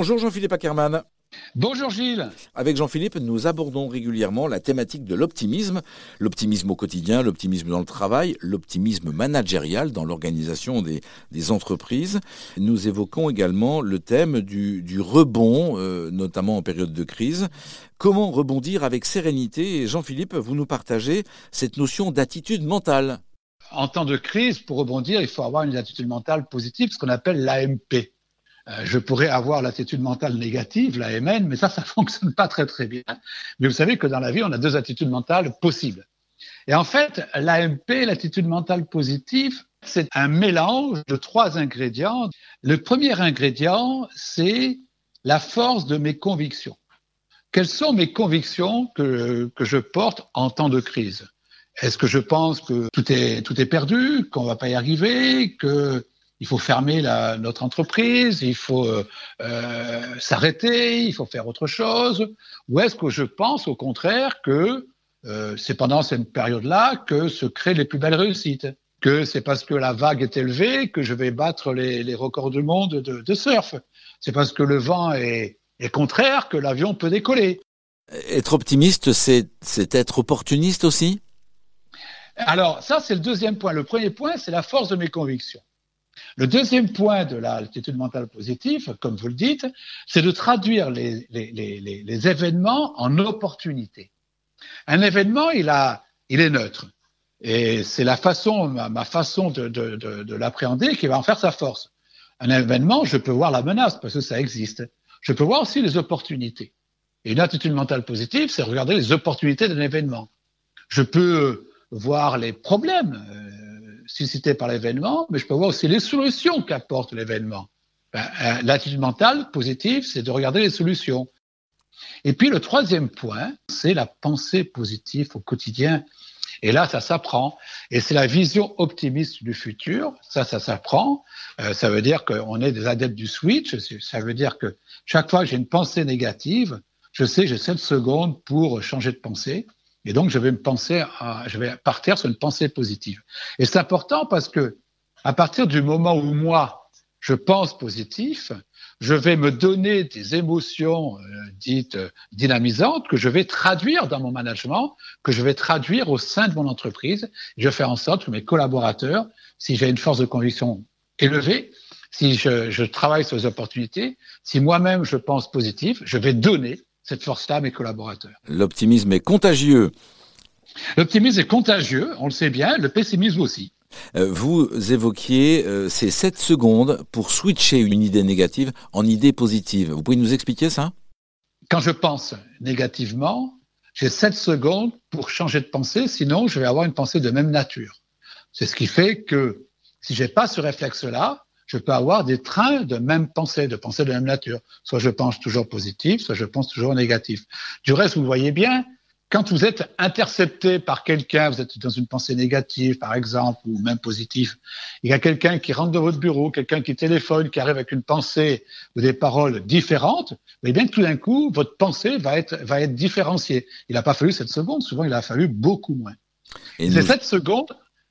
Bonjour Jean-Philippe Ackermann. Bonjour Gilles. Avec Jean-Philippe, nous abordons régulièrement la thématique de l'optimisme, l'optimisme au quotidien, l'optimisme dans le travail, l'optimisme managérial dans l'organisation des, entreprises. Nous évoquons également le thème du, rebond, euh, notamment en période de crise. Comment rebondir avec sérénité? Et Jean-Philippe, vous nous partagez cette notion d'attitude mentale. En temps de crise, pour rebondir, il faut avoir une attitude mentale positive, ce qu'on appelle l'AMP. Euh, je pourrais avoir l'attitude mentale négative, la MN, mais ça, ça fonctionne pas très très bien. Mais vous savez que dans la vie, on a deux attitudes mentales possibles. Et en fait, l'AMP, l'attitude mentale positive, c'est un mélange de trois ingrédients. Le premier ingrédient, c'est la force de mes convictions. Quelles sont mes convictions que, que je porte en temps de crise? Est-ce que je pense que tout est, tout est perdu, qu'on va pas y arriver, que il faut fermer la, notre entreprise, il faut euh, euh, s'arrêter, il faut faire autre chose Ou est-ce que je pense au contraire que euh, c'est pendant cette période-là que se créent les plus belles réussites Que c'est parce que la vague est élevée que je vais battre les, les records du monde de, de surf C'est parce que le vent est, est contraire que l'avion peut décoller Être optimiste, c'est être opportuniste aussi? Alors, ça, c'est le deuxième point. Le premier point, c'est la force de mes convictions. Le deuxième point de l'attitude mentale positive, comme vous le dites, c'est de traduire les, événements en opportunités. Un événement, il, est neutre. Et c'est la façon, ma, façon de, l'appréhender qui va en faire sa force. Un événement, je peux voir la menace parce que ça existe. Je peux voir aussi les opportunités. Et une attitude mentale positive, c'est regarder les opportunités d'un événement. Je peux voir les problèmes. Suscité par l'événement, mais je peux voir aussi les solutions qu'apporte l'événement. Ben, euh, L'attitude mentale positive, c'est de regarder les solutions. Et puis le troisième point, c'est la pensée positive au quotidien. Et là, ça s'apprend. Et c'est la vision optimiste du futur. Ça, ça s'apprend. Euh, ça veut dire qu'on est des adeptes du switch. Ça veut dire que chaque fois que j'ai une pensée négative, je sais, j'ai 7 secondes pour changer de pensée. Et donc, je vais me penser, à, je vais partir sur une pensée positive. Et c'est important parce que, à partir du moment où moi, je pense positif, je vais me donner des émotions euh, dites euh, dynamisantes que je vais traduire dans mon management, que je vais traduire au sein de mon entreprise. Je vais faire en sorte que mes collaborateurs, si j'ai une force de conviction élevée, si je, je travaille sur les opportunités, si moi-même je pense positif, je vais donner cette force-là à mes collaborateurs. L'optimisme est contagieux. L'optimisme est contagieux, on le sait bien, le pessimisme aussi. Euh, vous évoquiez euh, ces 7 secondes pour switcher une idée négative en idée positive. Vous pouvez nous expliquer ça? Quand je pense négativement, j'ai 7 secondes pour changer de pensée, sinon je vais avoir une pensée de même nature. C'est ce qui fait que si j'ai pas ce réflexe-là, je peux avoir des trains de même pensée, de pensée de même nature. Soit je pense toujours positif, soit je pense toujours négatif. Du reste, vous voyez bien, quand vous êtes intercepté par quelqu'un, vous êtes dans une pensée négative, par exemple, ou même positive, il y a quelqu'un qui rentre dans votre bureau, quelqu'un qui téléphone, qui arrive avec une pensée ou des paroles différentes, voyez bien tout d'un coup, votre pensée va être, va être différenciée. Il n'a pas fallu cette seconde, souvent il a fallu beaucoup moins. C'est cette seconde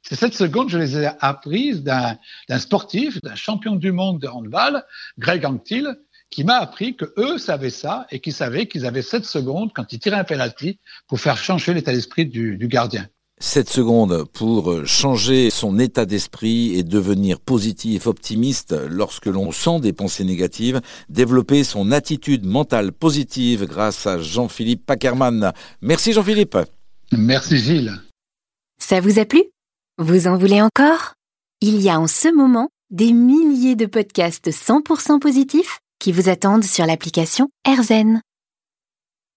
ces sept secondes, je les ai apprises d'un sportif, d'un champion du monde de handball, Greg Anctil, qui m'a appris que eux savaient ça et qu'ils savaient qu'ils avaient sept secondes quand ils tiraient un penalty pour faire changer l'état d'esprit du, du gardien. 7 secondes pour changer son état d'esprit et devenir positif, optimiste lorsque l'on sent des pensées négatives, développer son attitude mentale positive grâce à Jean-Philippe Packerman. Merci Jean-Philippe. Merci Gilles. Ça vous a plu? Vous en voulez encore? Il y a en ce moment des milliers de podcasts 100% positifs qui vous attendent sur l'application AirZen.